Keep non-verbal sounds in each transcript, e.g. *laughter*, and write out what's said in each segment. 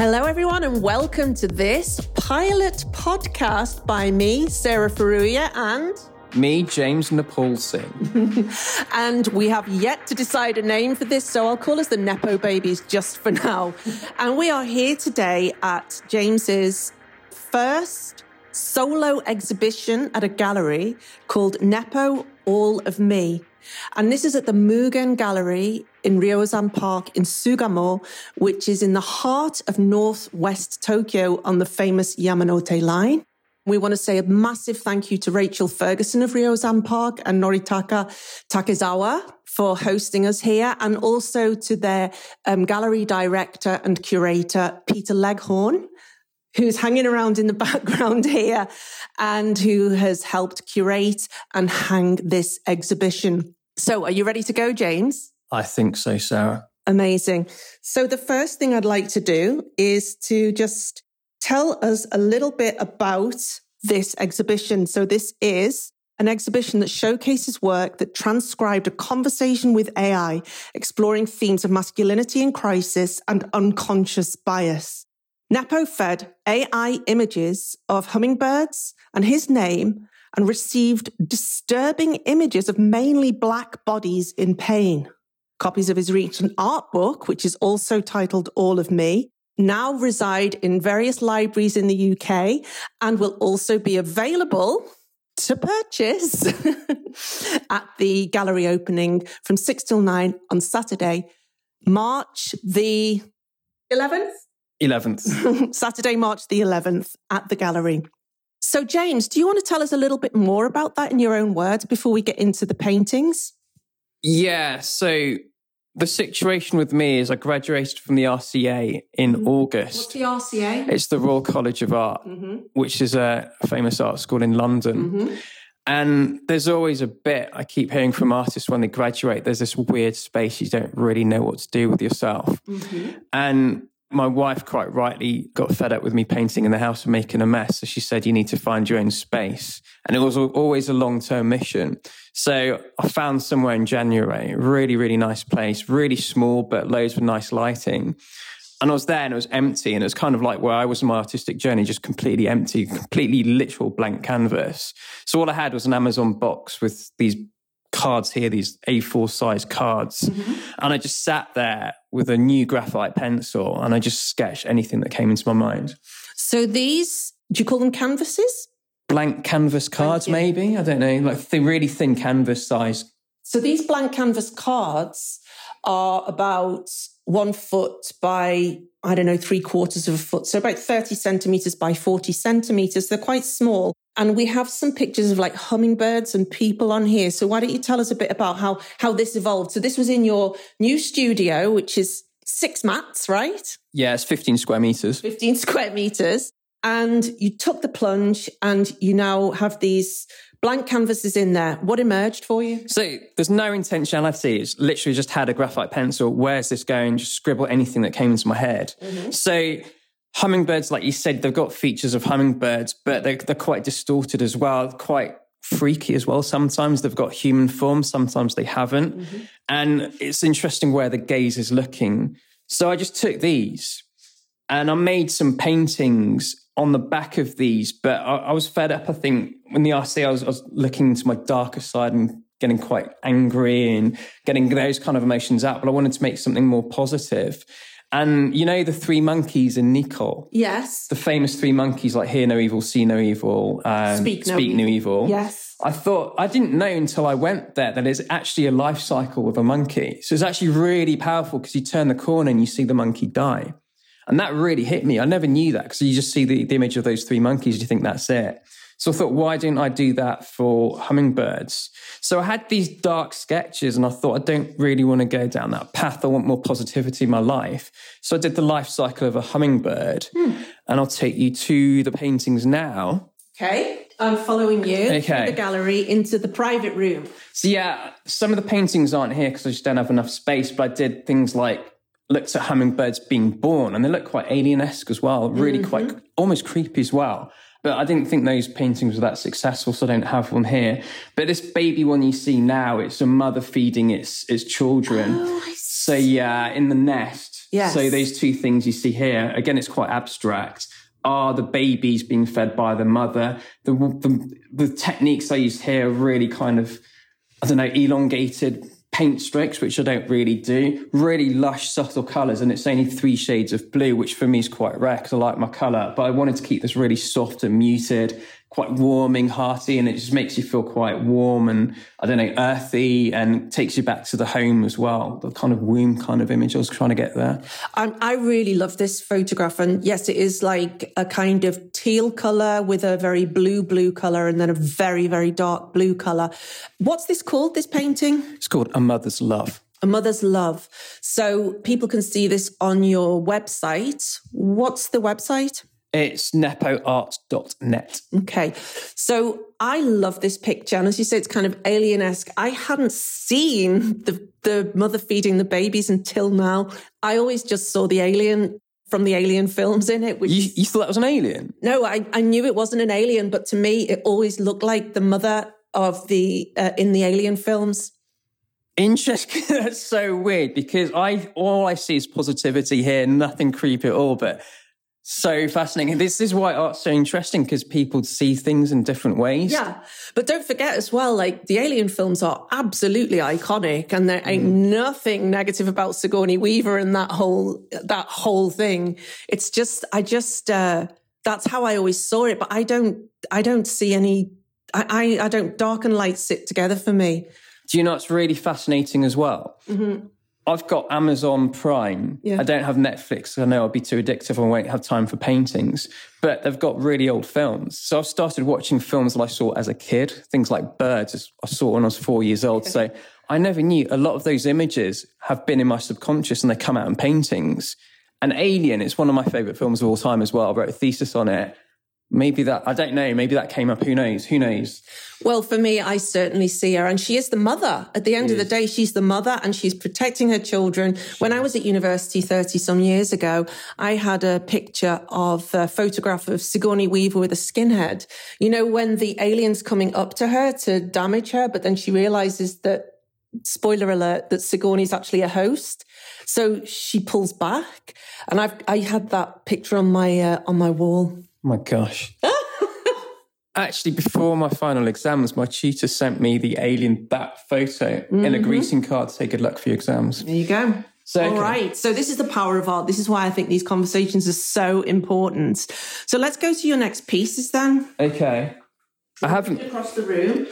Hello, everyone, and welcome to this pilot podcast by me, Sarah Faruya, and me, James Nepal Singh. *laughs* and we have yet to decide a name for this, so I'll call us the Nepo Babies just for now. and we are here today at James's first solo exhibition at a gallery called Nepo All of Me. And this is at the Mugen Gallery in Ryozan Park in Sugamo, which is in the heart of northwest Tokyo on the famous Yamanote line. We want to say a massive thank you to Rachel Ferguson of Ryozan Park and Noritaka Takezawa for hosting us here, and also to their um, gallery director and curator, Peter Leghorn, who's hanging around in the *laughs* background here and who has helped curate and hang this exhibition. So, are you ready to go, James? I think so, Sarah. Amazing. So, the first thing I'd like to do is to just tell us a little bit about this exhibition. So, this is an exhibition that showcases work that transcribed a conversation with AI, exploring themes of masculinity in crisis and unconscious bias. Nepo fed AI images of hummingbirds and his name and received disturbing images of mainly black bodies in pain. Copies of his recent art book, which is also titled All of Me, now reside in various libraries in the UK and will also be available to purchase *laughs* at the gallery opening from 6 till 9 on Saturday, March the 11th? 11th. *laughs* Saturday, March the 11th at the gallery. So, James, do you want to tell us a little bit more about that in your own words before we get into the paintings? Yeah. So, the situation with me is I graduated from the RCA in mm-hmm. August. What's the RCA? It's the Royal College of Art, mm-hmm. which is a famous art school in London. Mm-hmm. And there's always a bit I keep hearing from artists when they graduate. There's this weird space you don't really know what to do with yourself. Mm-hmm. And my wife quite rightly got fed up with me painting in the house and making a mess. So she said, you need to find your own space. And it was always a long term mission. So I found somewhere in January, really, really nice place, really small, but loads of nice lighting. And I was there and it was empty. And it was kind of like where I was in my artistic journey, just completely empty, completely literal blank canvas. So all I had was an Amazon box with these cards here, these A4 size cards. Mm-hmm. And I just sat there with a new graphite pencil and I just sketched anything that came into my mind. So these, do you call them canvases? Blank canvas cards, maybe. I don't know, like the really thin canvas size. So these blank canvas cards are about one foot by, I don't know, three quarters of a foot. So about 30 centimeters by 40 centimeters. They're quite small. And we have some pictures of like hummingbirds and people on here. So why don't you tell us a bit about how, how this evolved? So this was in your new studio, which is six mats, right? Yeah, it's 15 square meters. 15 square meters. And you took the plunge and you now have these blank canvases in there. What emerged for you? So there's no intentionality. It's literally just had a graphite pencil. Where's this going? Just scribble anything that came into my head. Mm-hmm. So hummingbirds, like you said, they've got features of hummingbirds, but they're, they're quite distorted as well, quite freaky as well. Sometimes they've got human form, sometimes they haven't. Mm-hmm. And it's interesting where the gaze is looking. So I just took these and I made some paintings on the back of these, but I, I was fed up. I think when the RC, I was, I was looking into my darker side and getting quite angry and getting those kind of emotions out, but I wanted to make something more positive. And you know the three monkeys in Nikko? Yes. The famous three monkeys like hear no evil, see no evil, um, speak, no, speak evil. no evil. Yes. I thought, I didn't know until I went there that it's actually a life cycle of a monkey. So it's actually really powerful because you turn the corner and you see the monkey die. And that really hit me. I never knew that because you just see the, the image of those three monkeys, you think that's it. So I thought, why didn't I do that for hummingbirds? So I had these dark sketches and I thought, I don't really want to go down that path. I want more positivity in my life. So I did the life cycle of a hummingbird hmm. and I'll take you to the paintings now. Okay. I'm following you okay. the gallery into the private room. So yeah, some of the paintings aren't here because I just don't have enough space, but I did things like looked at hummingbirds being born and they look quite alien-esque as well, really mm-hmm. quite almost creepy as well. But I didn't think those paintings were that successful, so I don't have one here. But this baby one you see now, it's a mother feeding its its children. Oh, so yeah, in the nest. Yes. So those two things you see here, again, it's quite abstract. Are the babies being fed by the mother? The, the, the techniques I use here are really kind of, I don't know, elongated paint strokes, which I don't really do. Really lush, subtle colours, and it's only three shades of blue, which for me is quite rare because I like my colour. But I wanted to keep this really soft and muted, quite warming, hearty, and it just makes you feel quite warm and I don't know, earthy, and takes you back to the home as well. The kind of womb kind of image I was trying to get there. I, I really love this photograph, and yes, it is like a kind of teal color with a very blue blue color, and then a very very dark blue color. What's this called? This painting? It's called A Mother's Love. A Mother's Love. So people can see this on your website. What's the website? It's nepoart.net. Okay. So I love this picture. And as you say, it's kind of alien esque. I hadn't seen the, the mother feeding the babies until now. I always just saw the alien from the alien films in it. Which you, you thought that was an alien? No, I, I knew it wasn't an alien, but to me, it always looked like the mother of the, uh, in the alien films. Interesting. *laughs* That's so weird because I all I see is positivity here, nothing creepy at all. But so fascinating. This is why art's so interesting because people see things in different ways. Yeah. But don't forget as well, like the Alien films are absolutely iconic and there ain't mm. nothing negative about Sigourney Weaver and that whole, that whole thing. It's just, I just, uh, that's how I always saw it. But I don't, I don't see any, I, I, I don't, dark and light sit together for me. Do you know what's really fascinating as well? Mm-hmm I've got Amazon Prime. Yeah. I don't have Netflix. I know I'll be too addictive. I won't have time for paintings. But they've got really old films. So I've started watching films that I saw as a kid. Things like Birds, I saw when I was four years old. So *laughs* I never knew a lot of those images have been in my subconscious and they come out in paintings. And Alien is one of my favorite films of all time as well. I wrote a thesis on it maybe that i don't know maybe that came up who knows who knows? Well for me i certainly see her and she is the mother. At the end she of the day she's the mother and she's protecting her children. When i was at university 30 some years ago i had a picture of a photograph of sigourney weaver with a skinhead. You know when the aliens coming up to her to damage her but then she realizes that spoiler alert that sigourney's actually a host. So she pulls back and i've i had that picture on my uh, on my wall my gosh. *laughs* Actually, before my final exams, my tutor sent me the alien bat photo mm-hmm. in a mm-hmm. greeting card to say good luck for your exams. There you go. So, All okay. right. So this is the power of art. This is why I think these conversations are so important. So let's go to your next pieces then. Okay. I haven't across the room.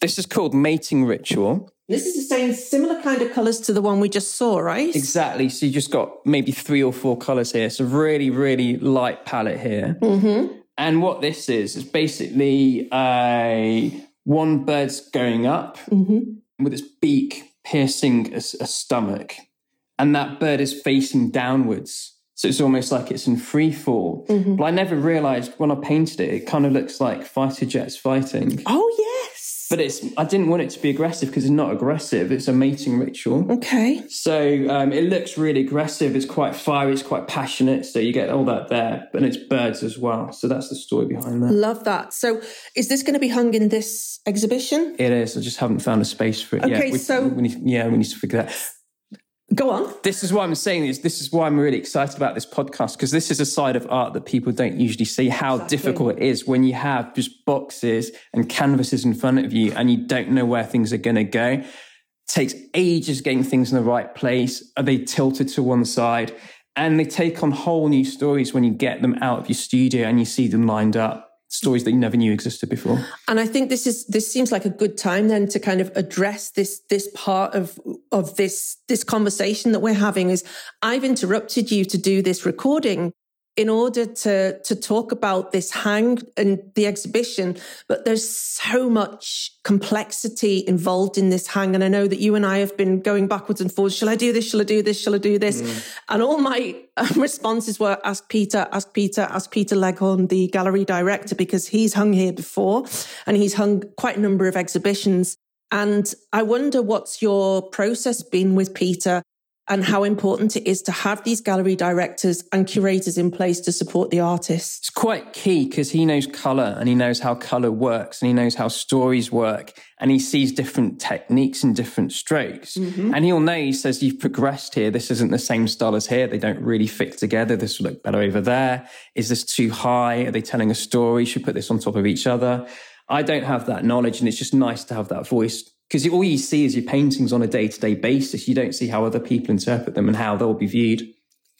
This is called mating ritual. This is the same similar kind of colours to the one we just saw, right? Exactly. So you just got maybe three or four colours here. So really, really light palette here. Mm-hmm. And what this is is basically a one bird's going up mm-hmm. with its beak piercing a, a stomach, and that bird is facing downwards. So it's almost like it's in free fall. Mm-hmm. But I never realized when I painted it, it kind of looks like fighter jets fighting. Oh, yes. But it's I didn't want it to be aggressive because it's not aggressive. It's a mating ritual. Okay. So um, it looks really aggressive. It's quite fiery. It's quite passionate. So you get all that there, but it's birds as well. So that's the story behind that. Love that. So is this going to be hung in this exhibition? It is. I just haven't found a space for it okay, yet. Okay. So we need, yeah, we need to figure that. Go on. This is why I'm saying this. This is why I'm really excited about this podcast because this is a side of art that people don't usually see how exactly. difficult it is when you have just boxes and canvases in front of you and you don't know where things are going to go. It takes ages getting things in the right place. Are they tilted to one side? And they take on whole new stories when you get them out of your studio and you see them lined up stories that you never knew existed before. And I think this is this seems like a good time then to kind of address this this part of of this this conversation that we're having is I've interrupted you to do this recording in order to to talk about this hang and the exhibition but there's so much complexity involved in this hang and i know that you and i have been going backwards and forwards. Shall i do this? Shall i do this? Shall i do this? Mm. and all my responses were ask peter ask peter ask peter leghorn the gallery director because he's hung here before and he's hung quite a number of exhibitions. And i wonder what's your process been with peter and how important it is to have these gallery directors and curators in place to support the artists. It's quite key because he knows color and he knows how color works and he knows how stories work and he sees different techniques and different strokes. Mm-hmm. And he'll know, he says, you've progressed here. This isn't the same style as here. They don't really fit together. This will look better over there. Is this too high? Are they telling a story? Should put this on top of each other. I don't have that knowledge and it's just nice to have that voice because all you see is your paintings on a day to day basis. You don't see how other people interpret them and how they'll be viewed.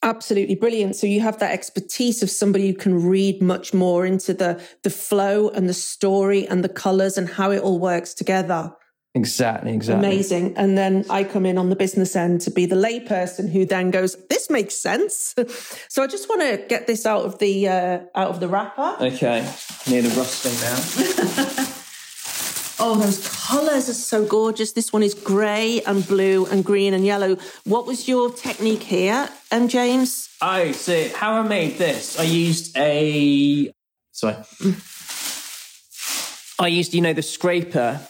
Absolutely brilliant. So you have that expertise of somebody who can read much more into the the flow and the story and the colors and how it all works together. Exactly, exactly. Amazing. And then I come in on the business end to be the layperson who then goes, "This makes sense." *laughs* so I just want to get this out of the uh, out of the wrapper. Okay, near the rusting now. *laughs* Oh, those colours are so gorgeous. This one is grey and blue and green and yellow. What was your technique here. Um, James? Oh, so how I made this, I used a. Sorry. I used, you know, the scraper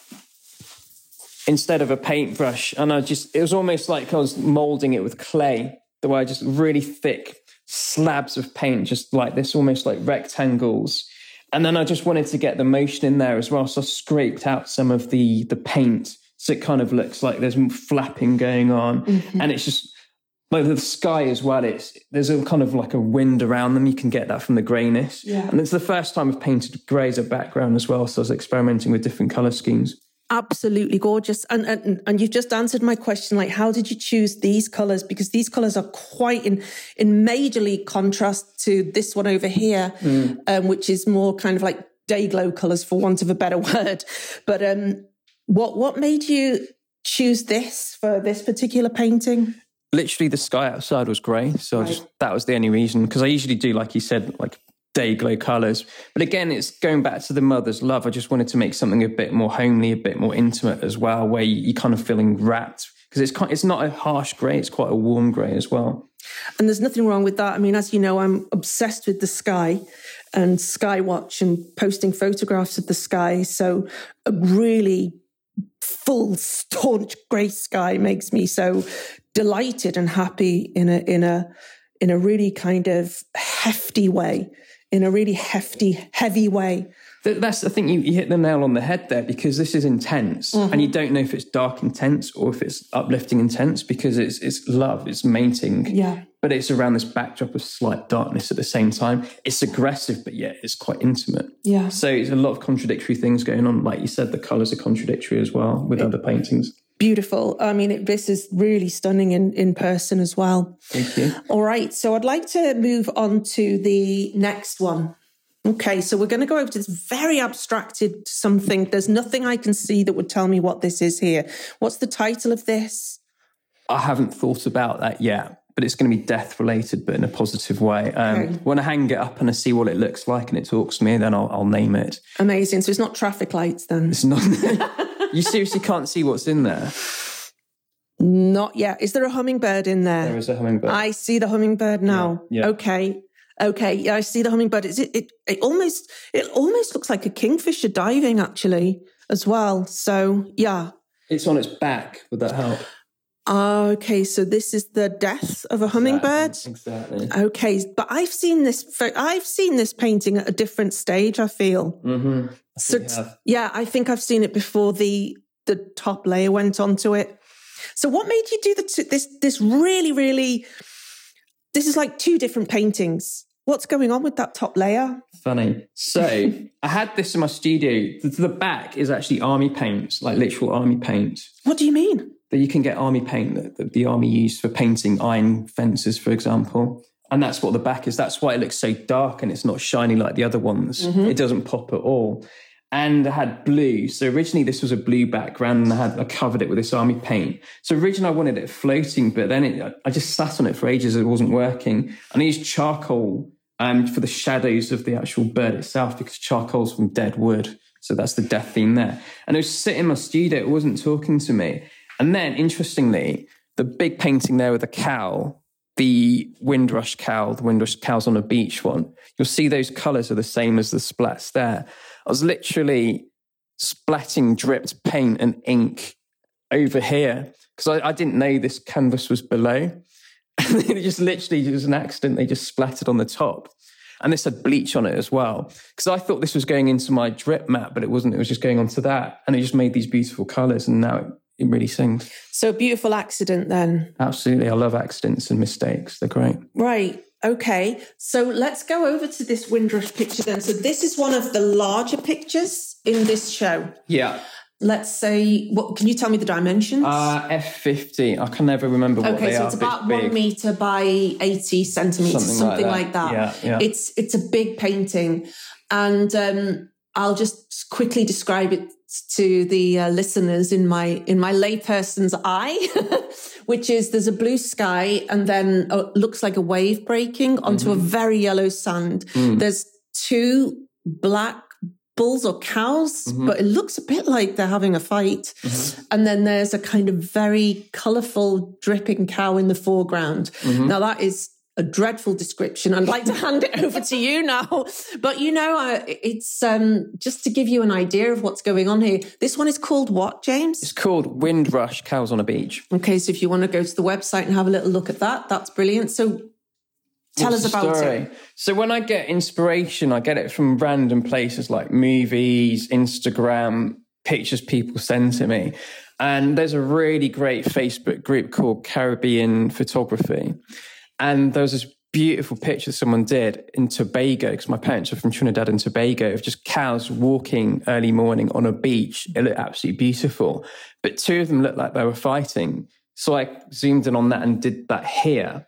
instead of a paintbrush. And I just, it was almost like I was molding it with clay, the way I just really thick slabs of paint, just like this, almost like rectangles and then I just wanted to get the motion in there as well. So I scraped out some of the the paint. So it kind of looks like there's flapping going on. Mm-hmm. And it's just like the sky as well. It's there's a kind of like a wind around them. You can get that from the grayness. Yeah. And it's the first time I've painted grey as a background as well. So I was experimenting with different colour schemes absolutely gorgeous. And, and and you've just answered my question like how did you choose these colors because these colors are quite in in majorly contrast to this one over here mm. um, which is more kind of like day glow colors for want of a better *laughs* word. But um what what made you choose this for this particular painting? Literally the sky outside was grey so right. just, that was the only reason. Because i usually do like you said like day glow colors. But again, it's going back to the mother's love. I just wanted to make something a bit more homely, a bit more intimate as well, where you, are kind of feeling wrapped because it's quite, it's not a harsh grey, it's quite a warm grey as well. And there's nothing wrong with that. I mean, as you know, I'm obsessed with the sky and Skywatch and posting photographs of the sky. So a really full, staunch grey sky makes me so delighted and happy in a in a in a really kind of hefty way in a really hefty, heavy way. That's I think you, you hit the nail on the head there because this is intense, mm-hmm. and you don't know if it's dark intense or if it's uplifting intense because it's it's love, it's mating, yeah. But it's around this backdrop of slight darkness at the same time. It's aggressive, but yet it's quite intimate. Yeah. So it's a lot of contradictory things going on. Like you said, the colours are contradictory as well with it, other paintings beautiful. I mean, it, this is really stunning in, in person as well. Thank you. All right. So I'd like to move on to the next one. Okay. So we're going to go over to this very abstracted something. There's nothing I can see that would tell me what this is here. What's the title of this? I haven't thought about that yet. But it's going to be death related, but in a positive way. Um, okay. When I hang it up and I see what it looks like and it talks to me, then I'll, I'll name it. Amazing. So it's not traffic lights then? It's not. *laughs* you seriously can't see what's in there? Not yet. Is there a hummingbird in there? There is a hummingbird. I see the hummingbird now. Yeah. yeah. Okay. Okay. Yeah, I see the hummingbird. Is it, it it almost it almost looks like a kingfisher diving actually as well. So yeah. It's on its back. Would that help? Okay, so this is the death of a hummingbird. Exactly. exactly. Okay, but I've seen this. I've seen this painting at a different stage. I feel. Mm-hmm. So yeah, I think I've seen it before the the top layer went onto it. So what made you do the this this really really? This is like two different paintings. What's going on with that top layer? Funny. So *laughs* I had this in my studio. The, the back is actually army paint, like literal army paint. What do you mean? That you can get army paint that, that the army used for painting iron fences, for example. And that's what the back is. That's why it looks so dark and it's not shiny like the other ones. Mm-hmm. It doesn't pop at all and I had blue. So originally this was a blue background and I had I covered it with this army paint. So originally I wanted it floating, but then it, I just sat on it for ages. It wasn't working. And I used charcoal um, for the shadows of the actual bird itself because charcoal's from dead wood. So that's the death theme there. And it was sitting in my studio. It wasn't talking to me. And then interestingly, the big painting there with the cow, the Windrush cow, the Windrush cows on a beach one, you'll see those colors are the same as the splats there. I was literally splatting dripped paint and ink over here because I, I, didn't know this canvas was below. *laughs* And it just literally it was an accident. They just splattered on the top. And this had bleach on it as well. Because I thought this was going into my drip mat, but it wasn't. It was just going onto that. And it just made these beautiful colors. And now it, it really sings. So, beautiful accident then. Absolutely. I love accidents and mistakes. They're great. Right. Okay. So let's go over to this Windrush picture then. So this is one of the larger pictures in this show. Yeah let's say what can you tell me the dimensions uh f50 i can never remember what okay they so are it's about one big. meter by 80 centimeters something, something like, that. like that, Yeah, yeah it's it's a big painting and um, i'll just quickly describe it to the uh, listeners in my in my layperson's eye *laughs* which is there's a blue sky and then uh, looks like a wave breaking onto mm-hmm. a very yellow sand mm. there's two black bulls or cows, mm-hmm. but it looks a bit like they're having a fight. Mm-hmm. And then there's a kind of very colorful dripping cow in the foreground. Mm-hmm. Now that is a dreadful description. I'd like to hand it *laughs* over to you now. But you know, uh, it's um, just to give you an idea of what's going on here. This one is called what, James? It's called Windrush Cows on a Beach. Okay, so if you want to go to the website and have a little look at that, that's brilliant. So Tell What's us about story? it. So when I get inspiration, I get it from random places like movies, Instagram, pictures people send to me. And there's a really great Facebook group called Caribbean Photography. And there was this beautiful picture someone did in Tobago, because my parents are from Trinidad and Tobago, of just cows walking early morning on a beach. It looked absolutely beautiful. But two of them looked like they were fighting. So I zoomed in on that and did that here.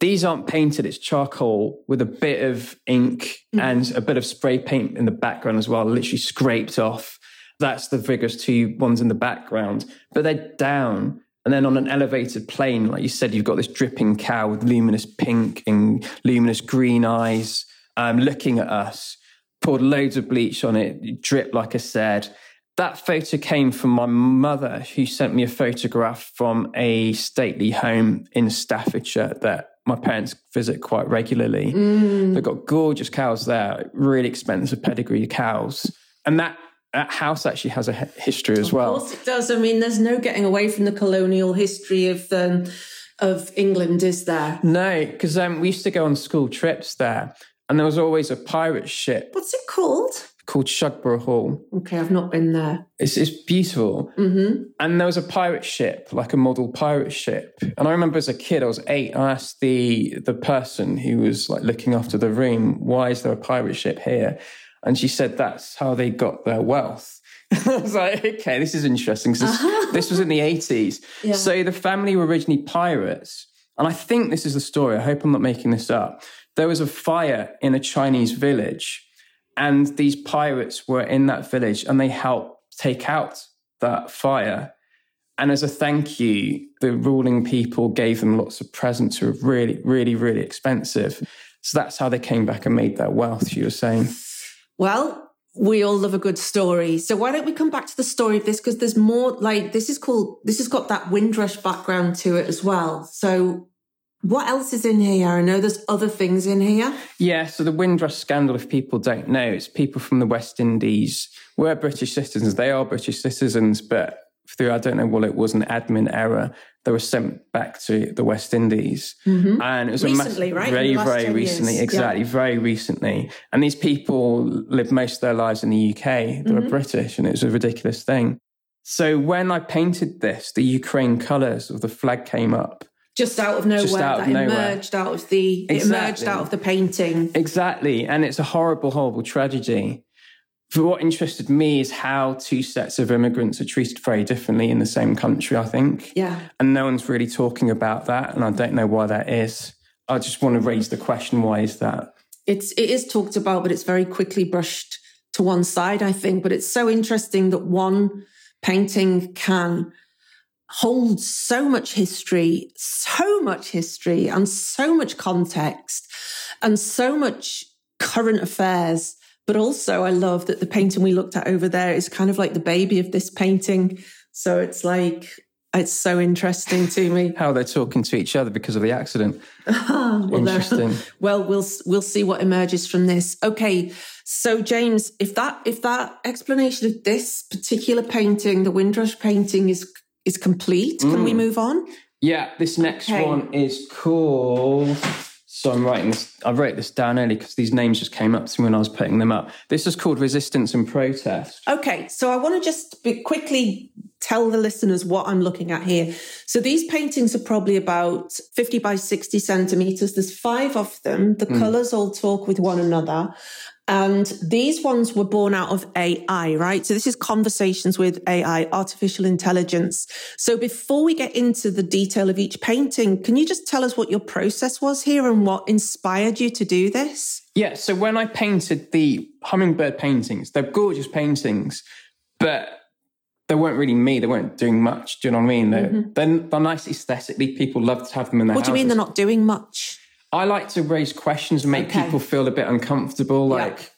These aren't painted, it's charcoal with a bit of ink mm. and a bit of spray paint in the background as well, literally scraped off. That's the vigorous two ones in the background, but they're down. And then on an elevated plane, like you said, you've got this dripping cow with luminous pink and luminous green eyes um, looking at us, poured loads of bleach on it, drip, like I said. That photo came from my mother, who sent me a photograph from a stately home in Staffordshire that my parents visit quite regularly. Mm. They've got gorgeous cows there, really expensive pedigree cows. And that that house actually has a history as well. Of course it does. I mean, there's no getting away from the colonial history of the, of England, is there? No, because um, we used to go on school trips there, and there was always a pirate ship. What's it called? called Shugborough Hall. Okay, I've not been there. It's, it's beautiful. Mm-hmm. And there was a pirate ship, like a model pirate ship. And I remember as a kid, I was eight, I asked the, the person who was like looking after the room, why is there a pirate ship here? And she said that's how they got their wealth. *laughs* I was like, okay, this is interesting. This, uh-huh. this was in the 80s. *laughs* Yeah. So the family were originally pirates. And I think this is the story. I hope I'm not making this up. There was a fire in a Chinese village and these pirates were in that village and they helped take out that fire. And as a thank you, the ruling people gave them lots of presents who were really, really, really expensive. So that's how they came back and made their wealth, you were saying. *laughs* Well, we all love a good story. So why don't we come back to the story of this? Because there's more like this is called, this has got that Windrush background to it as well. So what else is in here? I know there's other things in here. Yeah, so the Windrush scandal, if people don't know, it's people from the West Indies were British citizens. They are British citizens, but through, I don't know what it was, an admin error, they were sent back to the West Indies. Mm-hmm. And it was recently, a massive, right? very, very recently, years. exactly, yeah. very recently. And these people lived most of their lives in the UK. They mm-hmm. were British, and it was a ridiculous thing. So when I painted this, the Ukraine colours of the flag came up just out of nowhere out that of nowhere. emerged out of the exactly. it emerged out of the painting exactly and it's a horrible horrible tragedy but what interested me is how two sets of immigrants are treated very differently in the same country i think. Yeah. And no one's really talking about that and i don't know why that is. I just want to raise the question why is that? It's it is talked about but it's very quickly brushed to one side i think. But it's so interesting that one painting can holds so much history, so much history, and so much context, and so much current affairs. But also, I love that the painting we looked at over there is kind of like the baby of this painting. So it's like, it's so interesting to me how they're talking to each other because of the accident. *laughs* well, *laughs* interesting. Well, we'll we'll see what emerges from this. Okay, so James, if that if that explanation of this particular painting, the Windrush painting, is is complete. Can we mm. move on? Yeah, this next Okay. one is called. So I'm writing this. I wrote this down early because these names just came up to me when I was putting them up. This is called Resistance and Protest. Okay, so I want to just be quickly tell the listeners what I'm looking at here. So these paintings are probably about 50 by 60 centimeters. There's five of them. The hmm. colors all talk with one another. And these ones were born out of AI, right? So this is conversations with AI, artificial intelligence. So before we get into the detail of each painting, can you just tell us what your process was here and what inspired you to do this? Yeah, so when I painted the hummingbird paintings, they're gorgeous paintings, but they weren't really me. They weren't doing much. Do you know what I mean? They're, they're, they're nice aesthetically. People love to have them in their Mm-hmm. What do you mean they're not doing much? I like to raise questions and make Okay. people feel a bit uncomfortable. Yeah. Like,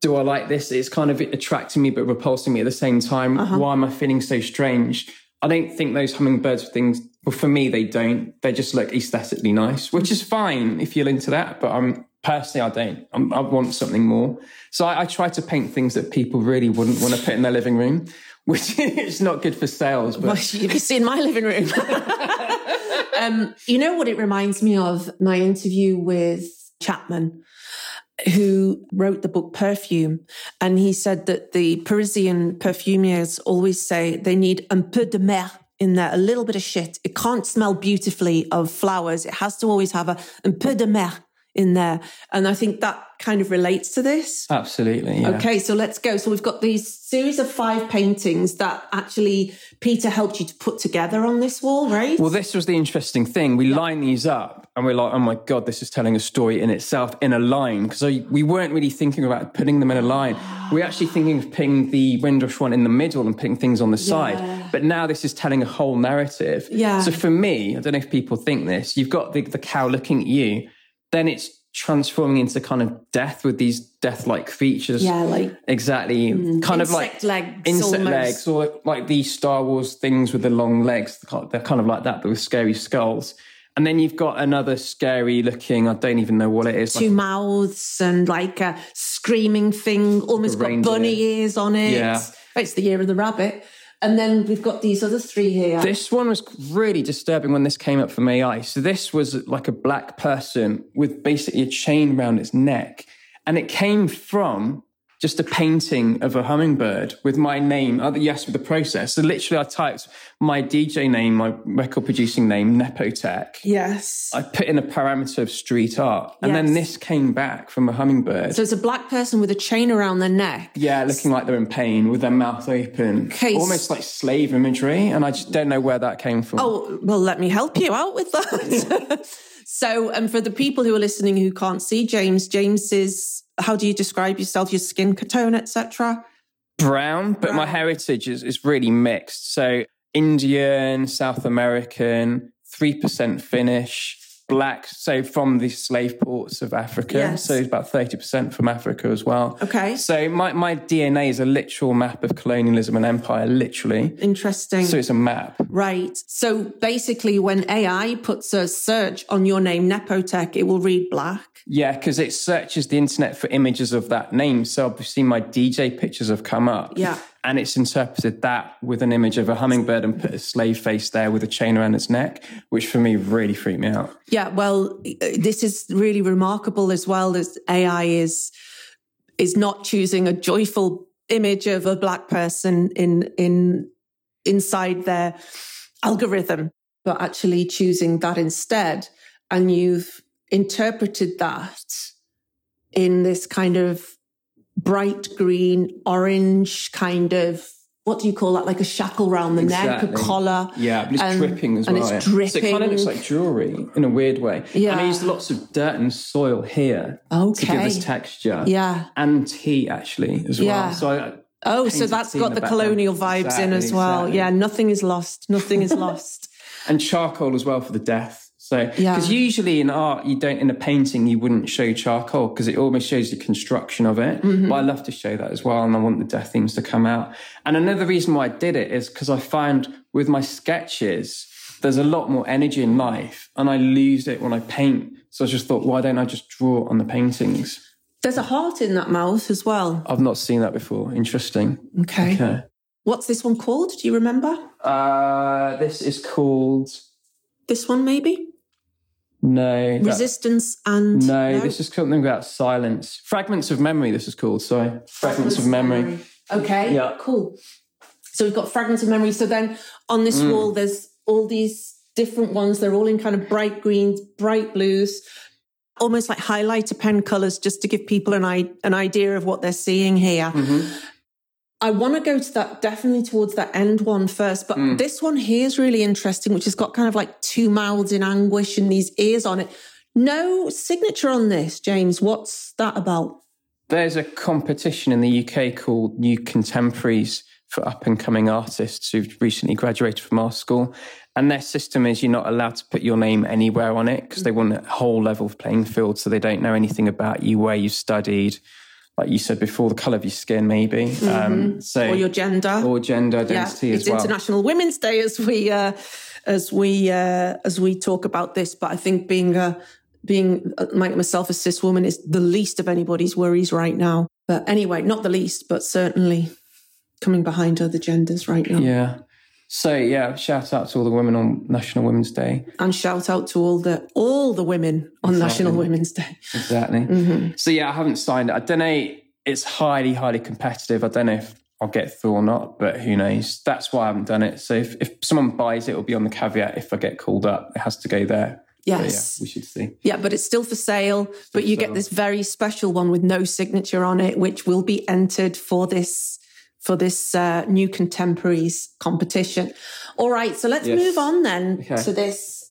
do I like this? It's kind of attracting me but repulsing me at the same time. Uh-huh. Why am I feeling so strange? I don't think those hummingbirds things. Well, for me, they don't. They just look aesthetically nice, which is fine if you're into that. But I'm personally, I don't. I'm, I want something more. So I, I try to paint things that people really wouldn't want to put in their living room, *laughs* which is not good for sales. But Well, you've seen my living room. *laughs* um, you know what it reminds me of? My interview with Chapman, who wrote the book Perfume. And he said that the Parisian perfumiers always say they need un peu de mer in there, a little bit of shit. It can't smell beautifully of flowers. It has to always have a un peu de mer in there. And I think that kind of relates to this. absolutely, yeah. Okay, so let's go. So we've got these series of five paintings that actually Peter helped you to put together on this wall, right? Well, this was the interesting thing. We line these up and we're like, oh my God, this is telling a story in itself in a line. Because we weren't really thinking about putting them in a line. We're actually thinking of putting the Windrush one in the middle and putting things on the side. But now this is telling a whole narrative. Yeah. So for me, I don't know if people think this, you've got the, the cow looking at you, then it's transforming into kind of death with these death-like features. yeah, like Exactly. Mm, kind of like insect legs insect almost. legs, or like these Star Wars things with the long legs. They're kind of like that, but with scary skulls. And then you've got another scary looking. I don't even know what it is. two Like, mouths and like a screaming thing, almost got bunny ears on it. Yeah. It's the year of the rabbit. And then we've got these other three here. this one was really disturbing when this came up from AI. So this was like a black person with basically a chain around its neck, and it came from just a painting of a hummingbird with my name. Oh, yes, with the process. So literally, I typed my DJ name, my record producing name, Nepotech. yes. I put in a parameter of street art, and then this came back from a hummingbird. so it's a black person with a chain around their neck. yeah, looking like they're in pain with their mouth open, Okay, almost like slave imagery, and I just don't know where that came from. Oh, well, let me help you out with that. *laughs* *laughs* so, and for the people who are listening who can't see James, James is, how do you describe yourself? Your skin tone, etc. brown, but my heritage is, is really mixed. So Indian, South American, 3% Finnish, black. So from the slave ports of Africa. Yes. So about 30% from Africa as well. Okay. So my, my DNA is a literal map of colonialism and empire, literally. Interesting. So it's a map. Right. So basically, when AI puts a search on your name, Nepotech, it will read black. Yeah, because it searches the internet for images of that name. So obviously my DJ pictures have come up. Yeah. And it's interpreted that with an image of a hummingbird and put a slave face there with a chain around its neck, which for me really freaked me out. Yeah. Well, uh, this is really remarkable as well as AI is is not choosing a joyful image of a black person in in inside their algorithm, but actually choosing that instead. And you've interpreted that in this kind of bright green, orange kind of what do you call that? Like a shackle round the neck, a collar. Yeah, but it's Um, dripping as and it's yeah. So it kind of looks like jewelry in a weird way. Yeah. And I used lots of dirt and soil here to give us texture. Yeah. And tea actually as well. Yeah. So I, Oh, so that's got the, the colonial vibes in as well. exactly. Yeah, nothing is lost. Nothing is *laughs* lost. and charcoal as well for the death. So, Yeah. because usually in art, you don't, in a painting, you wouldn't show charcoal because it almost shows the construction of it. Mm-hmm. But I love to show that as well. And I want the death themes to come out. And another reason why I did it is because I find with my sketches, there's a lot more energy in life and I lose it when I paint. So I just thought, why don't I just draw on the paintings? There's a heart in that mouth as well. I've not seen that before. Interesting. Okay. Okay. What's this one called? Do you remember? Uh, this is called. This one, maybe? No. Resistance and. no, this is something about silence. Fragments of memory, this is called. Sorry. Fragments, of memory. Okay. Yeah. Cool. So we've got fragments of memory. So then on this Mm. wall, there's all these different ones. They're all in kind of bright greens, bright blues, almost like highlighter pen colors, just to give people an, an idea of what they're seeing here. Mhm. I want to go to that definitely towards that end one first, but Mm. this one here is really interesting, which has got kind of like two mouths in anguish and these ears on it. No signature on this, James. What's that about? There's a competition in the UK called New Contemporaries for up and coming artists who've recently graduated from our school. And their system is you're not allowed to put your name anywhere on it because they want a whole level of playing field so they don't know anything about you, where you studied, like you said before, the colour of your skin, maybe. Um, so Mm-hmm. Or your gender? or gender yeah, identity it's as well. International Women's Day as we uh, as we uh, as we talk about this. But I think being a being uh, myself a cis woman is the least of anybody's worries right now. But anyway, not the least, but certainly coming behind other genders right now. yeah. So yeah, shout out to all the women on National Women's Day. And shout out to all the all the women on National Women's Day. Exactly. *laughs* Mm-hmm. So yeah, I haven't signed it. I don't know. It's highly, highly competitive. I don't know if I'll get through or not, but who knows? That's why I haven't done it. So if, if someone buys it, it'll be on the caveat. If I get called up, it has to go there. Yes. yeah, we should see. Yeah, but it's still for sale. but you for get this very special one with no signature on it, which will be entered for this for this uh, new contemporaries competition. All right, so let's Yes. move on then Okay. to this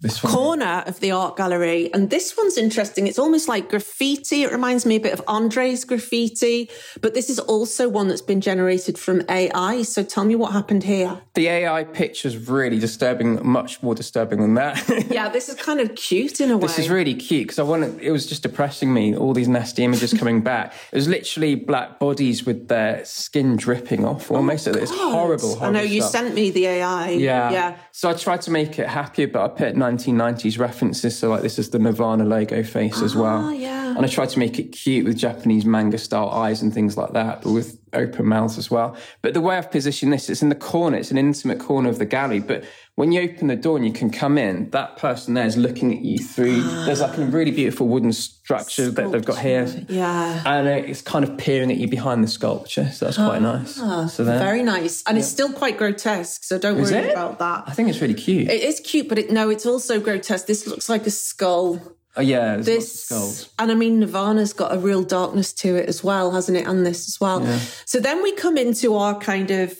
This one. corner of the art gallery. And this one's interesting. It's almost like graffiti. It reminds me a bit of Andre's graffiti, but this is also one that's been generated from AI. So tell me what happened here. The AI picture's really disturbing, much more disturbing than that. *laughs* Yeah, this is kind of cute in a way. This is really cute because I wanted. It was just depressing me. All these nasty images coming back. It was literally black bodies with their skin dripping off. Oh almost. it's horrible, horrible. I know you sent me the AI. Yeah. Yeah. So I tried to make it happier, but I put 1990s references. So like this is the Nirvana logo face as well. Ah, yeah. And I tried to make it cute with Japanese manga style eyes and things like that, but with open mouths as well. But the way I've positioned this, it's in the corner. It's an intimate corner of the gallery. But when you open the door and you can come in, that person there is looking at you through. There's like a really beautiful wooden structure that they've got here. Yeah. And it's kind of peering at you behind the sculpture. So that's quite ah, nice. So then, Very nice. And it's still quite grotesque, so don't Is worry it? about that. I think it's really cute. It is cute, but it, no, it's also grotesque. This looks like a skull. Oh, yeah. This, lots of skulls. and I mean, Nirvana's got a real darkness to it as well, hasn't it? And this as well. So then we come into our kind of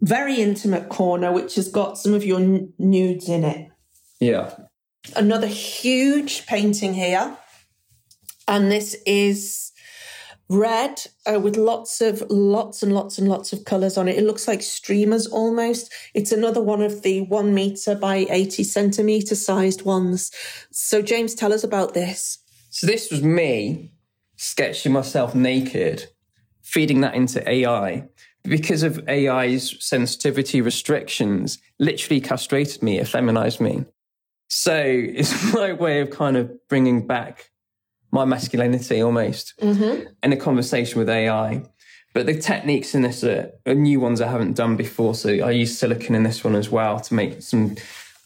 very intimate corner, which has got some of your n- nudes in it. Yeah. Another huge painting here. And this is red uh, with lots of lots and lots and lots of colors on it. It looks like streamers almost. It's another one of the one meter by 80 centimeter sized ones. So James, tell us about this. So this was me sketching myself naked, feeding that into AI. Because of AI's sensitivity restrictions, literally castrated me, effeminized me. So *laughs* it's my way of kind of bringing back my masculinity almost mm-hmm. in a conversation with AI. But the techniques in this are, are new ones I haven't done before. So I use silicon in this one as well to make some.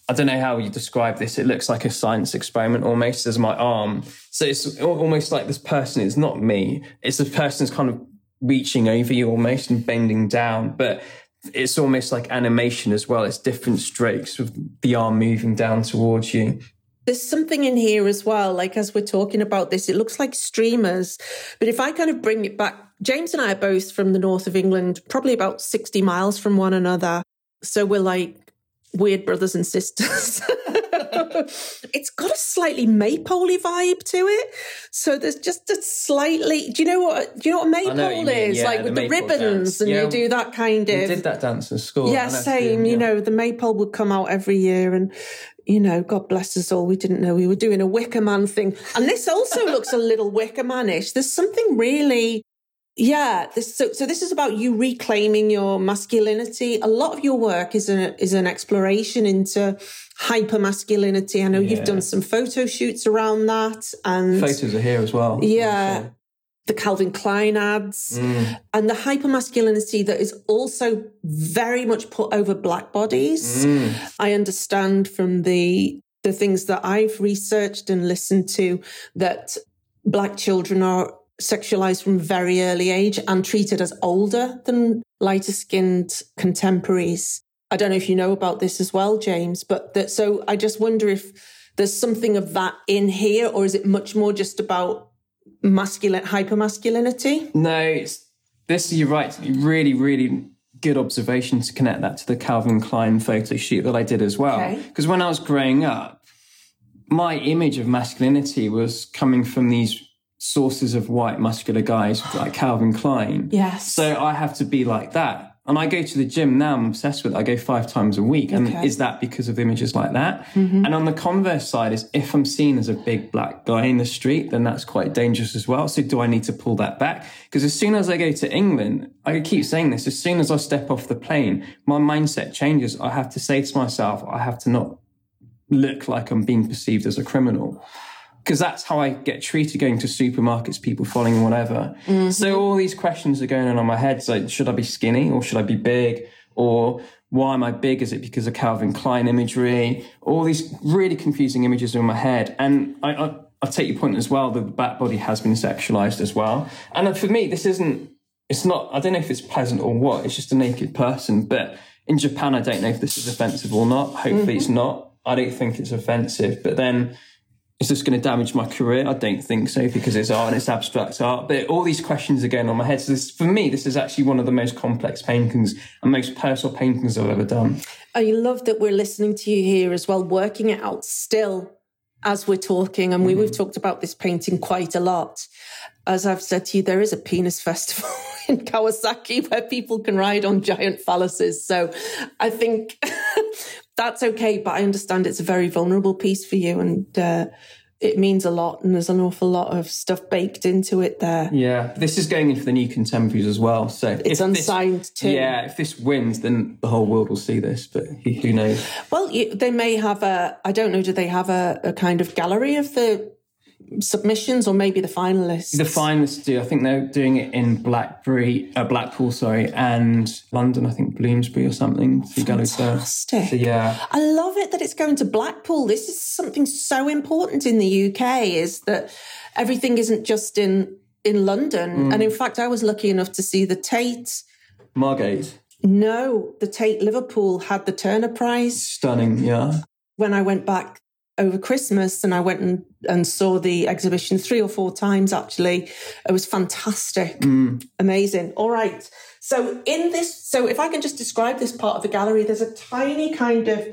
I don't know how you describe this. It looks like a science experiment almost as my arm. So it's almost like this person is not me. It's the person's kind of reaching over you almost and bending down. But it's almost like animation as well. It's different strokes with the arm moving down towards you. There's something in here as well. Like as we're talking about this, it looks like streamers. But if I kind of bring it back, James and I are both from the north of England, probably about 60 miles from one another. So we're like weird brothers and sisters. *laughs* it's got a slightly maypole vibe to it. So there's just a slightly. Do you know what? Do you know what a know what maypole is? yeah, like the with the, ribbons, dance. and Yeah, you do that kind We of. did that dance in school. Yeah, and that's same. You know, the maypole would come out every year, and you know, God bless us all. We didn't know we were doing a Wicker Man thing, and this also *laughs* looks a little Wicker Manish. There's something really, yeah. This so, so this is about you reclaiming your masculinity. A lot of your work is an is an exploration into hyper masculinity. I know you've done some photo shoots around that, and Photos are here as well. Yeah. The Calvin Klein ads mm. and the hypermasculinity that is also very much put over black bodies. Mm. I understand from the the things that I've researched and listened to that black children are sexualized from very early age and treated as older than lighter skinned contemporaries. I don't know if you know about this as well, James, but that, so I just wonder if there's something of that in here, or is it much more just about masculine hypermasculinity? No, it's this. You're right. Really, really good observation to connect that to the Calvin Klein photo shoot that I did as well. Because okay. when I was growing up, my image of masculinity was coming from these sources of white muscular guys like Calvin Klein. Yes. So I have to be like that. And I go to the gym now, I'm obsessed with it. I go five times a week. And okay. is that because of images like that? Mm-hmm. And on the converse side is if I'm seen as a big black guy in the street, then that's quite dangerous as well. So do I need to pull that back? Because as soon as I go to England, I keep saying this, as soon as I step off the plane, my mindset changes. I have to say to myself, I have to not look like I'm being perceived as a criminal because that's how I get treated going to supermarkets, people following whatever. Mm-hmm. So all these questions are going on in my head. So should I be skinny or should I be big? Or why am I big? Is it because of Calvin Klein imagery? All these really confusing images are in my head. And I, I, I take your point as well. The back body has been sexualized as well. And for me, this isn't, it's not, I don't know if it's pleasant or what. It's just a naked person. But in Japan, I don't know if this is offensive or not. Hopefully mm-hmm. it's not. I don't think it's offensive. But then, is this going to damage my career? I don't think so because it's art and it's abstract art. But all these questions are going on my head. So this, for me, this is actually one of the most complex paintings and most personal paintings I've ever done. I love that we're listening to you here as well, working it out still as we're talking. And mm-hmm. we've talked about this painting quite a lot. As I've said to you, there is a penis *laughs* festival in Kawasaki where people can ride on giant phalluses. So I think *laughs* that's okay. But I understand it's a very vulnerable piece for you. And, uh, it means a lot and there's an awful lot of stuff baked into it there. Yeah, this is going into the new contemporaries as well. So it's unsigned this, too. Yeah, if this wins, then the whole world will see this, but who knows? Well, they may have a, I don't know, do they have a, a kind of gallery of the submissions or maybe the finalists? The finalists do. I think they're doing it in Blackberry, uh, Blackpool, sorry, and London. I think Bloomsbury or something. Fantastic. So, yeah, I love it that it's going to Blackpool. This is something so important in the UK. Is that everything isn't just in in London, mm. and in fact, I was lucky enough to see the Tate. Margate. No, the Tate Liverpool had the Turner Prize. Stunning, yeah. When I went back over Christmas and I went and, and saw the exhibition three or four times actually. It was fantastic. Mm. Amazing. All right. So in this, so if I can just describe this part of the gallery, there's a tiny kind of,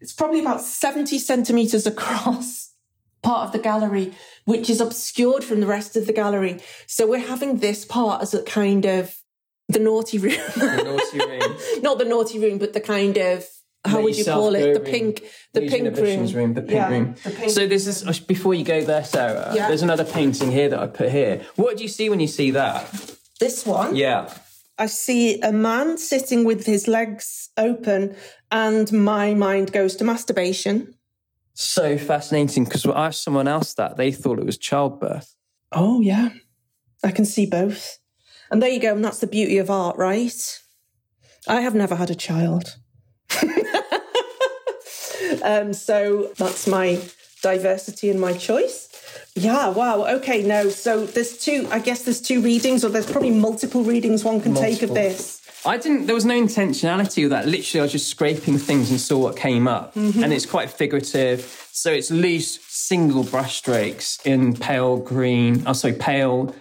it's probably about 70 centimeters across *laughs* part of the gallery, which is obscured from the rest of the gallery. So we're having this part as a kind of the naughty room. The naughty *laughs* room. Not the naughty room, but the kind of how would you call it? The pink, the pink room. room. The pink yeah, room. The pink so this is uh, before you go there, Sarah. Yeah. There's another painting here that I put here. What do you see when you see that? This one. Yeah. I see a man sitting with his legs open, and my mind goes to masturbation. So fascinating because I asked someone else that they thought it was childbirth. Oh yeah, I can see both. And there you go. And that's the beauty of art, right? I have never had a child. *laughs* um, so that's my diversity and my choice. Yeah, wow. Okay, no. So there's two, I guess there's two readings, or there's probably multiple readings one can multiple. take of this. I didn't, there was no intentionality with that. Literally, I was just scraping things and saw what came up. Mm-hmm. And it's quite figurative. So it's loose, single brushstrokes in pale green, oh, sorry, pale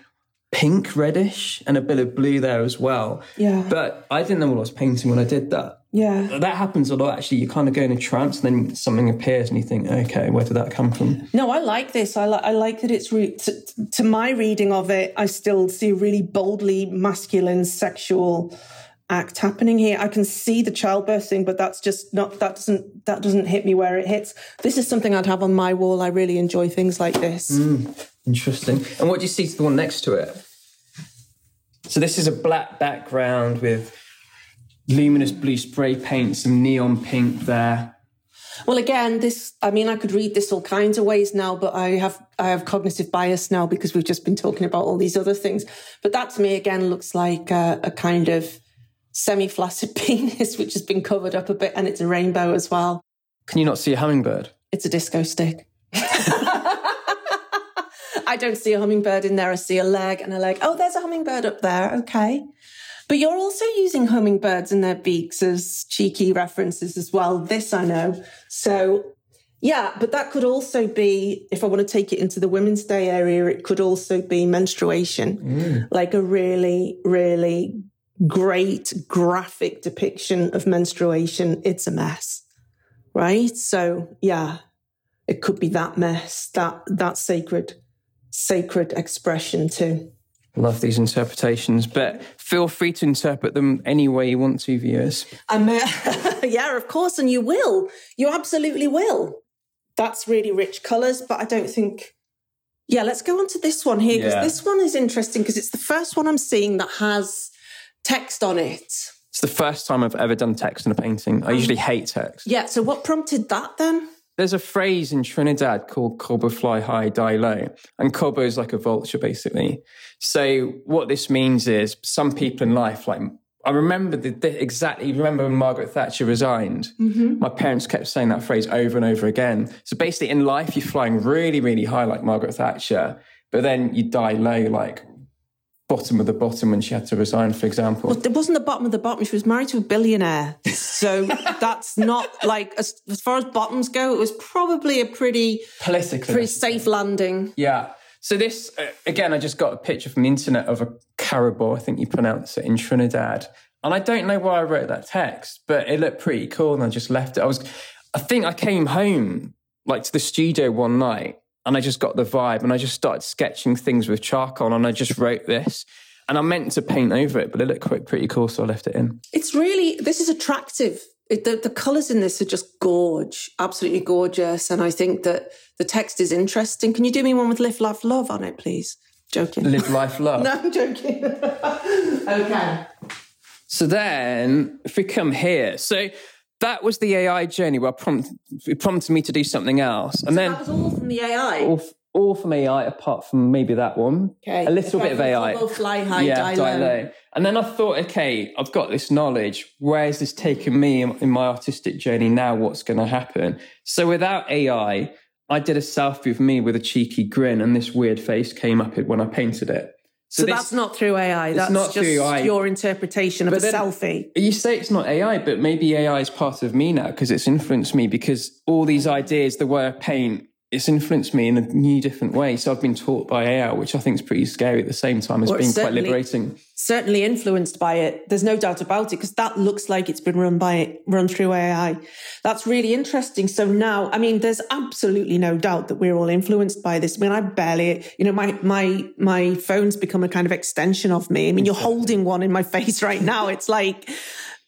pink, reddish, and a bit of blue there as well. Yeah. But I didn't know what I was painting when I did that. Yeah. That happens a lot, actually. You kind of go in a trance and then something appears and you think, okay, where did that come from? No, I like this. I, li- I like that it's, re- to, to my reading of it, I still see a really boldly masculine sexual act happening here. I can see the childbirth thing, but that's just not, that doesn't, that doesn't hit me where it hits. This is something I'd have on my wall. I really enjoy things like this. Mm, interesting. And what do you see to the one next to it? So this is a black background with luminous blue spray paint, some neon pink there. Well, again, this, I mean, I could read this all kinds of ways now, but I have, I have cognitive bias now because we've just been talking about all these other things. But that to me, again, looks like a, a kind of semi flaccid *laughs* penis, which has been covered up a bit and it's a rainbow as well. Can you not see a hummingbird? It's a disco stick. *laughs* I don't see a hummingbird in there. I see a leg and a leg. Oh, there's a hummingbird up there. Okay. But you're also using hummingbirds and their beaks as cheeky references as well. This I know. So yeah, but that could also be, if I want to take it into the Women's Day area, it could also be menstruation, mm. like a really, really great graphic depiction of menstruation. It's a mess, right? So yeah, it could be that mess, that, that sacred, sacred expression too. Love these interpretations, but feel free to interpret them any way you want to, viewers. Um, *laughs* yeah, of course, and you will. You absolutely will. That's really rich colours, but I don't think. Yeah, let's go on to this one here because yeah. this one is interesting because it's the first one I'm seeing that has text on it. It's the first time I've ever done text in a painting. I usually hate text. Yeah, so what prompted that then? There's a phrase in Trinidad called "Cobo fly high, die low," and Cobo is like a vulture, basically. So what this means is some people in life, like I remember the, the exactly remember when Margaret Thatcher resigned. Mm-hmm. My parents kept saying that phrase over and over again. So basically, in life, you're flying really, really high like Margaret Thatcher, but then you die low like bottom of the bottom when she had to resign, for example. Well, it wasn't the bottom of the bottom. She was married to a billionaire. So *laughs* that's not like, as, as far as bottoms go, it was probably a pretty, politically pretty safe landing. Yeah. So this, uh, again, I just got a picture from the internet of a caribou, I think you pronounce it, in Trinidad. And I don't know why I wrote that text, but it looked pretty cool and I just left it. I was, I think I came home like to the studio one night and I just got the vibe and I just started sketching things with charcoal and I just wrote this. And I meant to paint over it, but it looked quite pretty cool, so I left it in. It's really, this is attractive. It, the, the colours in this are just gorge, absolutely gorgeous. And I think that the text is interesting. Can you do me one with Live, Laugh, Love on it, please? Joking. Live, Life, Love. *laughs* no, I'm joking. *laughs* okay. So then, if we come here, so that was the AI journey where prompt, it prompted me to do something else. And so then that was all from the AI. All, all from AI, apart from maybe that one. Okay. A little bit of AI. Fly high, yeah, die, die low. low. And then I thought, okay, I've got this knowledge. Where is this taking me in my artistic journey now? What's going to happen? So without AI, I did a selfie of me with a cheeky grin, and this weird face came up when I painted it. So, so that's not through AI. That's not just AI. your interpretation of but a selfie. You say it's not AI, but maybe AI is part of me now because it's influenced me because all these ideas, the I paint, it's influenced me in a new different way. So I've been taught by AI, which I think is pretty scary at the same time as well, being quite liberating. Certainly influenced by it. There's no doubt about it because that looks like it's been run by run through AI. That's really interesting. So now, I mean, there's absolutely no doubt that we're all influenced by this. I mean, I barely, you know, my my my phone's become a kind of extension of me. I mean, you're holding one in my *laughs* face right now. It's like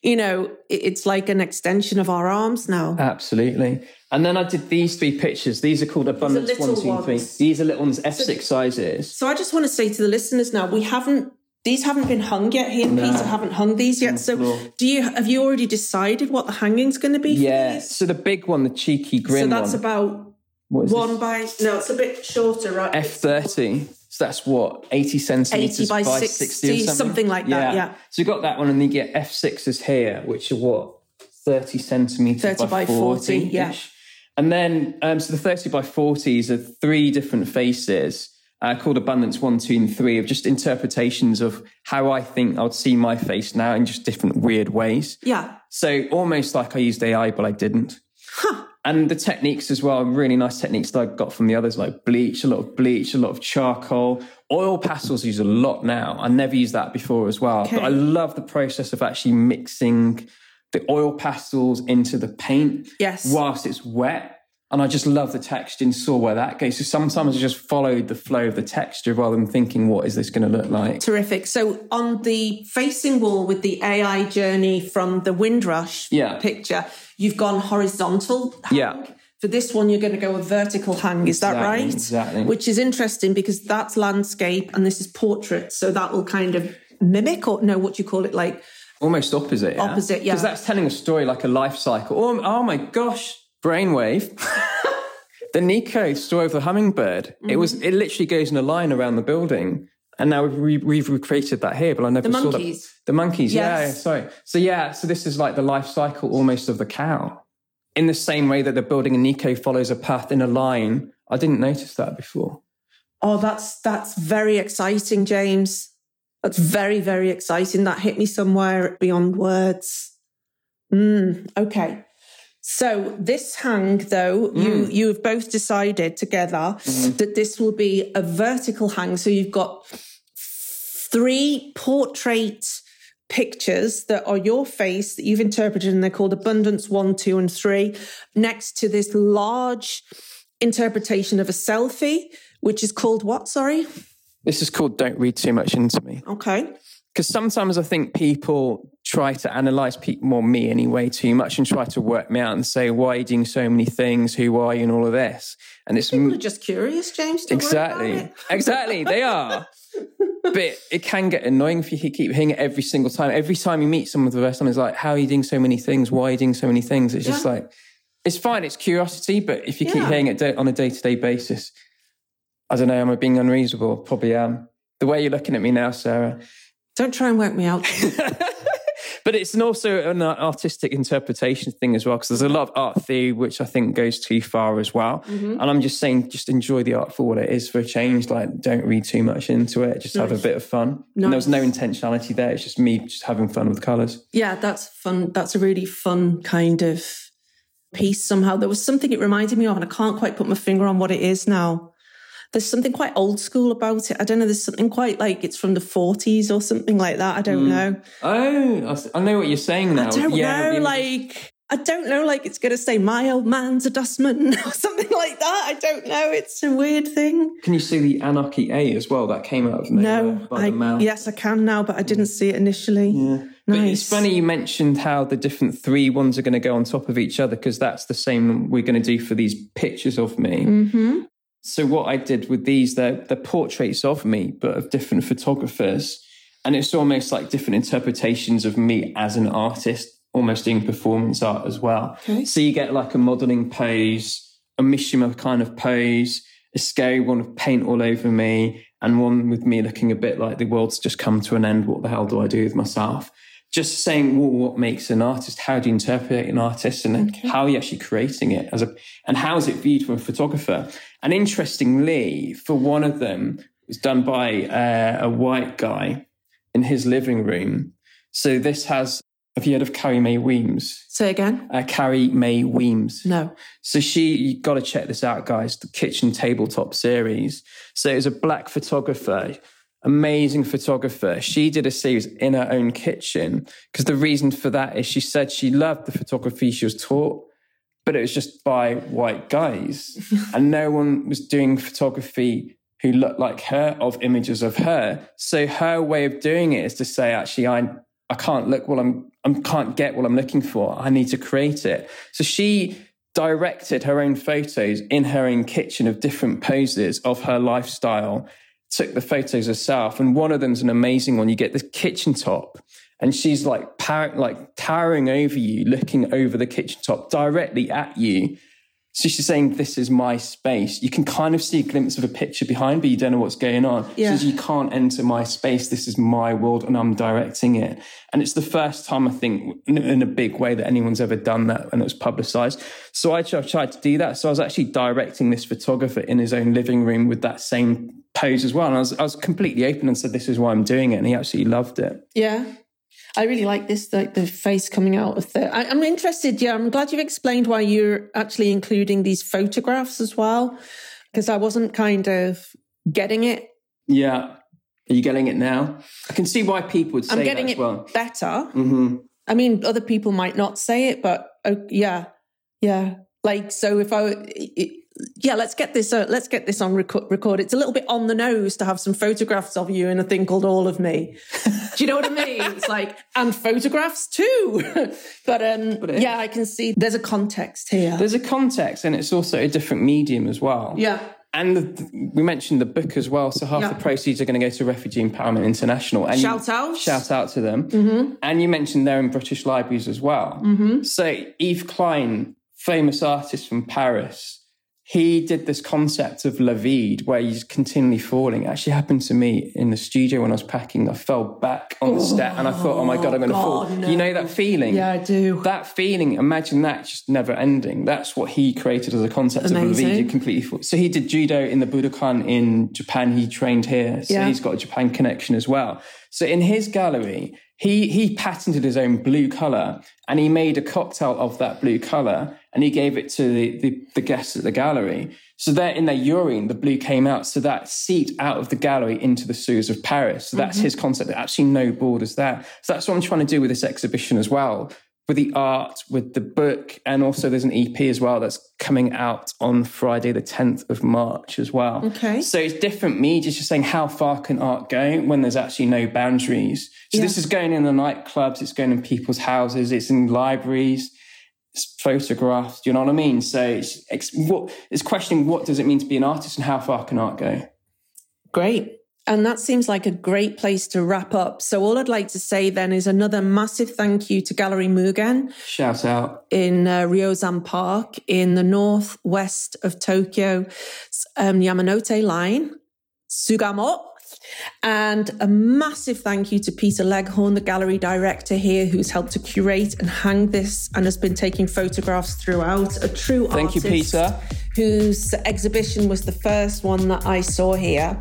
you know, it's like an extension of our arms now. Absolutely. And then I did these three pictures. These are called Abundance One, Two, Three. These are little ones, F6 so, sizes. So I just want to say to the listeners now, we haven't these haven't been hung yet. He and no. Peter haven't hung these yet. So, do you have you already decided what the hanging's going to be? Yeah. So the big one, the cheeky grin. So that's one. about one this? by no, it's a bit shorter, right? F thirty. So that's what eighty centimeters 80 by, by 60, 60 something? something? like that. Yeah. So you got that one, and then you get F sixes here, which are what thirty centimeters 30 by, by 40. 40 yeah. And then, um, so the 30 by 40s are three different faces uh, called Abundance One, Two, and Three of just interpretations of how I think I'd see my face now in just different weird ways. Yeah. So almost like I used AI, but I didn't. Huh. And the techniques as well, really nice techniques that I got from the others, like bleach, a lot of bleach, a lot of charcoal. Oil pastels use a lot now. I never used that before as well. Okay. But I love the process of actually mixing the oil pastels into the paint yes. whilst it's wet. And I just love the texture and saw where that goes. So sometimes I just followed the flow of the texture rather than thinking, what is this going to look like? Terrific. So on the facing wall with the AI journey from the Windrush yeah. picture, you've gone horizontal. Hang. Yeah. For this one, you're going to go a vertical hang. Is exactly, that right? Exactly. Which is interesting because that's landscape and this is portrait. So that will kind of mimic or no, what do you call it? Like Almost opposite. Yeah? Opposite, yeah. Because that's telling a story like a life cycle. Oh, oh my gosh, Brainwave. *laughs* the Nikko story of the hummingbird. Mm-hmm. It was. It literally goes in a line around the building. And now we've, we've recreated that here, but I never the saw monkeys. that. The monkeys. Yes. Yeah, sorry. So yeah, so this is like the life cycle almost of the cow. In the same way that the building in Nikko follows a path in a line. I didn't notice that before. Oh, that's that's very exciting, James. That's very, very exciting. That hit me somewhere beyond words. Mm, okay. So this hang, though, mm. you you have both decided together mm-hmm. that this will be a vertical hang. So you've got three portrait pictures that are your face that you've interpreted, and they're called Abundance One, Two, and Three, next to this large interpretation of a selfie, which is called what? Sorry. This is called Don't Read Too Much Into Me. Okay because sometimes I think people try to analyze people, more me anyway, too much and try to work me out and say, why are you doing so many things? Who are you? And all of this. And it's people are just curious, James. exactly. exactly. They are. *laughs* but it can get annoying if you keep hearing it every single time. Every time you meet someone for the first time, it's like, how are you doing so many things? Why are you doing so many things? It's yeah. just like, it's fine. It's curiosity. But if you yeah. keep hearing it on a day to day basis, I don't know, am I being unreasonable? Probably am. The way you're looking at me now, Sarah, don't try and work me out. *laughs* but it's an also an artistic interpretation thing as well, because there's a lot of art theory which I think goes too far as well. Mm-hmm. And I'm just saying, just enjoy the art for what it is for a change. Like, don't read too much into it. Just nice. have a bit of fun. Nice. And there was no intentionality there. It's just me just having fun with colours. Yeah, that's fun. That's a really fun kind of piece somehow. There was something it reminded me of, and I can't quite put my finger on what it is now there's something quite old school about it. I don't know. There's something quite like it's from the 40s or something like that. I don't mm. know. Oh, I know what you're saying now. I don't yeah, know. Like, I don't know. Like, it's going to say my old man's a dustman *laughs* or something like that. I don't know. It's a weird thing. Can you see the Anarchy A as well? That came out of No, I, yes, I can now, but I didn't see it initially. Yeah. Nice. But it's funny you mentioned how the different three ones are going to go on top of each other because that's the same we're going to do for these pictures of me. Mm-hmm. So what I did with these, they're, they're portraits of me, but of different photographers. And it's almost like different interpretations of me as an artist, almost doing performance art as well. Okay. So you get like a modeling pose, a Mishima kind of pose, a scary one of paint all over me, and one with me looking a bit like the world's just come to an end. What the hell do I do with myself? Just saying well, what makes an artist how do you interpret an artist and okay. how are you actually creating it as a and how is it viewed from a photographer and interestingly for one of them it was done by uh, a white guy in his living room so this has have you heard of Carrie Mae Weems? Say again. Uh, Carrie Mae Weems. No. So she, you got to check this out, guys. The Kitchen Tabletop series. So it's a black photographer amazing photographer. She did a series in her own kitchen because the reason for that is she said she loved the photography she was taught, but it was just by white guys. *laughs* and no one was doing photography who looked like her of images of her. So her way of doing it is to say, actually, I I can't look what I'm I can't get what I'm looking for. I need to create it. So she directed her own photos in her own kitchen of different poses of her lifestyle took the photos herself, and one of them's an amazing one. You get this kitchen top, and she's like par- like towering over you, looking over the kitchen top directly at you. So she's saying, "This is my space." You can kind of see a glimpse of a picture behind, but you don't know what's going on. Yeah. She says, "You can't enter my space. This is my world, and I'm directing it." And it's the first time I think, in a big way, that anyone's ever done that, and it was publicized. So I tried to do that. So I was actually directing this photographer in his own living room with that same pose as well. And I was, I was completely open and said, this is why I'm doing it. And he absolutely loved it. Yeah. I really like this, like the face coming out of the. I, am interested. Yeah, I'm glad you've explained why you're actually including these photographs as well, because I wasn't kind of getting it. Yeah, are you getting it now? I can see why people would say I'm getting it well. better. Mm-hmm. I mean, other people might not say it, but oh, yeah, yeah. Like, so if I, it, yeah, let's get this. Uh, let's get this on record, record. It's a little bit on the nose to have some photographs of you in a thing called All of Me. Do you know what I mean? *laughs* It's like and photographs too. *laughs* but um, but yeah, I can see there's a context here. There's a context, and it's also a different medium as well. Yeah. And the, we mentioned the book as well. So half yeah. the proceeds are going to go to Refugee Empowerment International. And shout out, shout out to them. Mm-hmm. And you mentioned they're in British libraries as well. Mm-hmm. So Yves Klein famous artist from Paris he did this concept of la vide where he's continually falling. It actually happened to me in the studio when I was packing. I fell back on the step and I thought, oh my God, I'm going to oh, fall. No. You know that feeling? Yeah, I do. That feeling, imagine that just never ending. That's what he created as a concept Amazing. of la vide. You completely fall. So he did judo in the Budokan in Japan. He trained here. So yeah. he's got a Japan connection as well. So in his gallery, he he patented his own blue color and he made a cocktail of that blue color and he gave it to the, the, the guests at the gallery. So that in their urine, the blue came out. So that seeped out of the gallery into the sewers of Paris. So that's mm-hmm. his concept. Actually, no borders there. So that's what I'm trying to do with this exhibition as well with the art, with the book, and also there's an EP as well that's coming out on Friday, the 10th of March as well. Okay. So it's different medias, just saying how far can art go when there's actually no boundaries. So yeah. this is going in the nightclubs, it's going in people's houses, it's in libraries, Do you know what I mean? So it's, it's what it's questioning what does it mean to be an artist and how far can art go? Great. And that seems like a great place to wrap up. So all I'd like to say then is another massive thank you to Gallery Mugen. Shout out. In uh, Ryozan Park in the northwest of Tokyo, um, Yamanote line, Sugamo. And a massive thank you to Peter Leghorn, the gallery director here, who's helped to curate and hang this and has been taking photographs throughout. A true Thank artist Thank you, Peter. Whose exhibition was the first one that I saw here.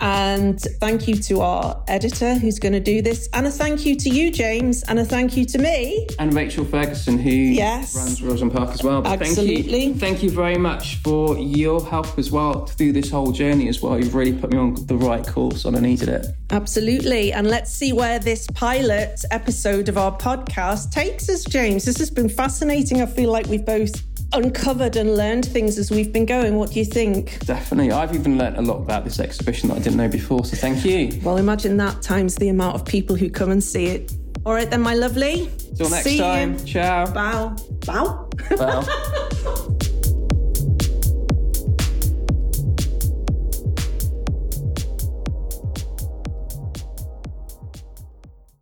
And thank you to our editor who's going to do this. And a thank you to you, James. And a thank you to me. And Rachel Ferguson, who yes. runs Ryozan Park as well. But Absolutely. Thank you, thank you very much for your help as well through this whole journey as well. You've really put me on the right course and I needed it. Absolutely. And let's see where this pilot episode of our podcast takes us, James. This has been fascinating. I feel like we've both uncovered and learned things as we've been going. What do you think? Definitely. I've even learnt a lot about this exhibition that I didn't know before, so thank you. Well, imagine that times the amount of people who come and see it. All right, then, my lovely. Till next see time. You. Ciao. Bow. Bow. Bow. *laughs*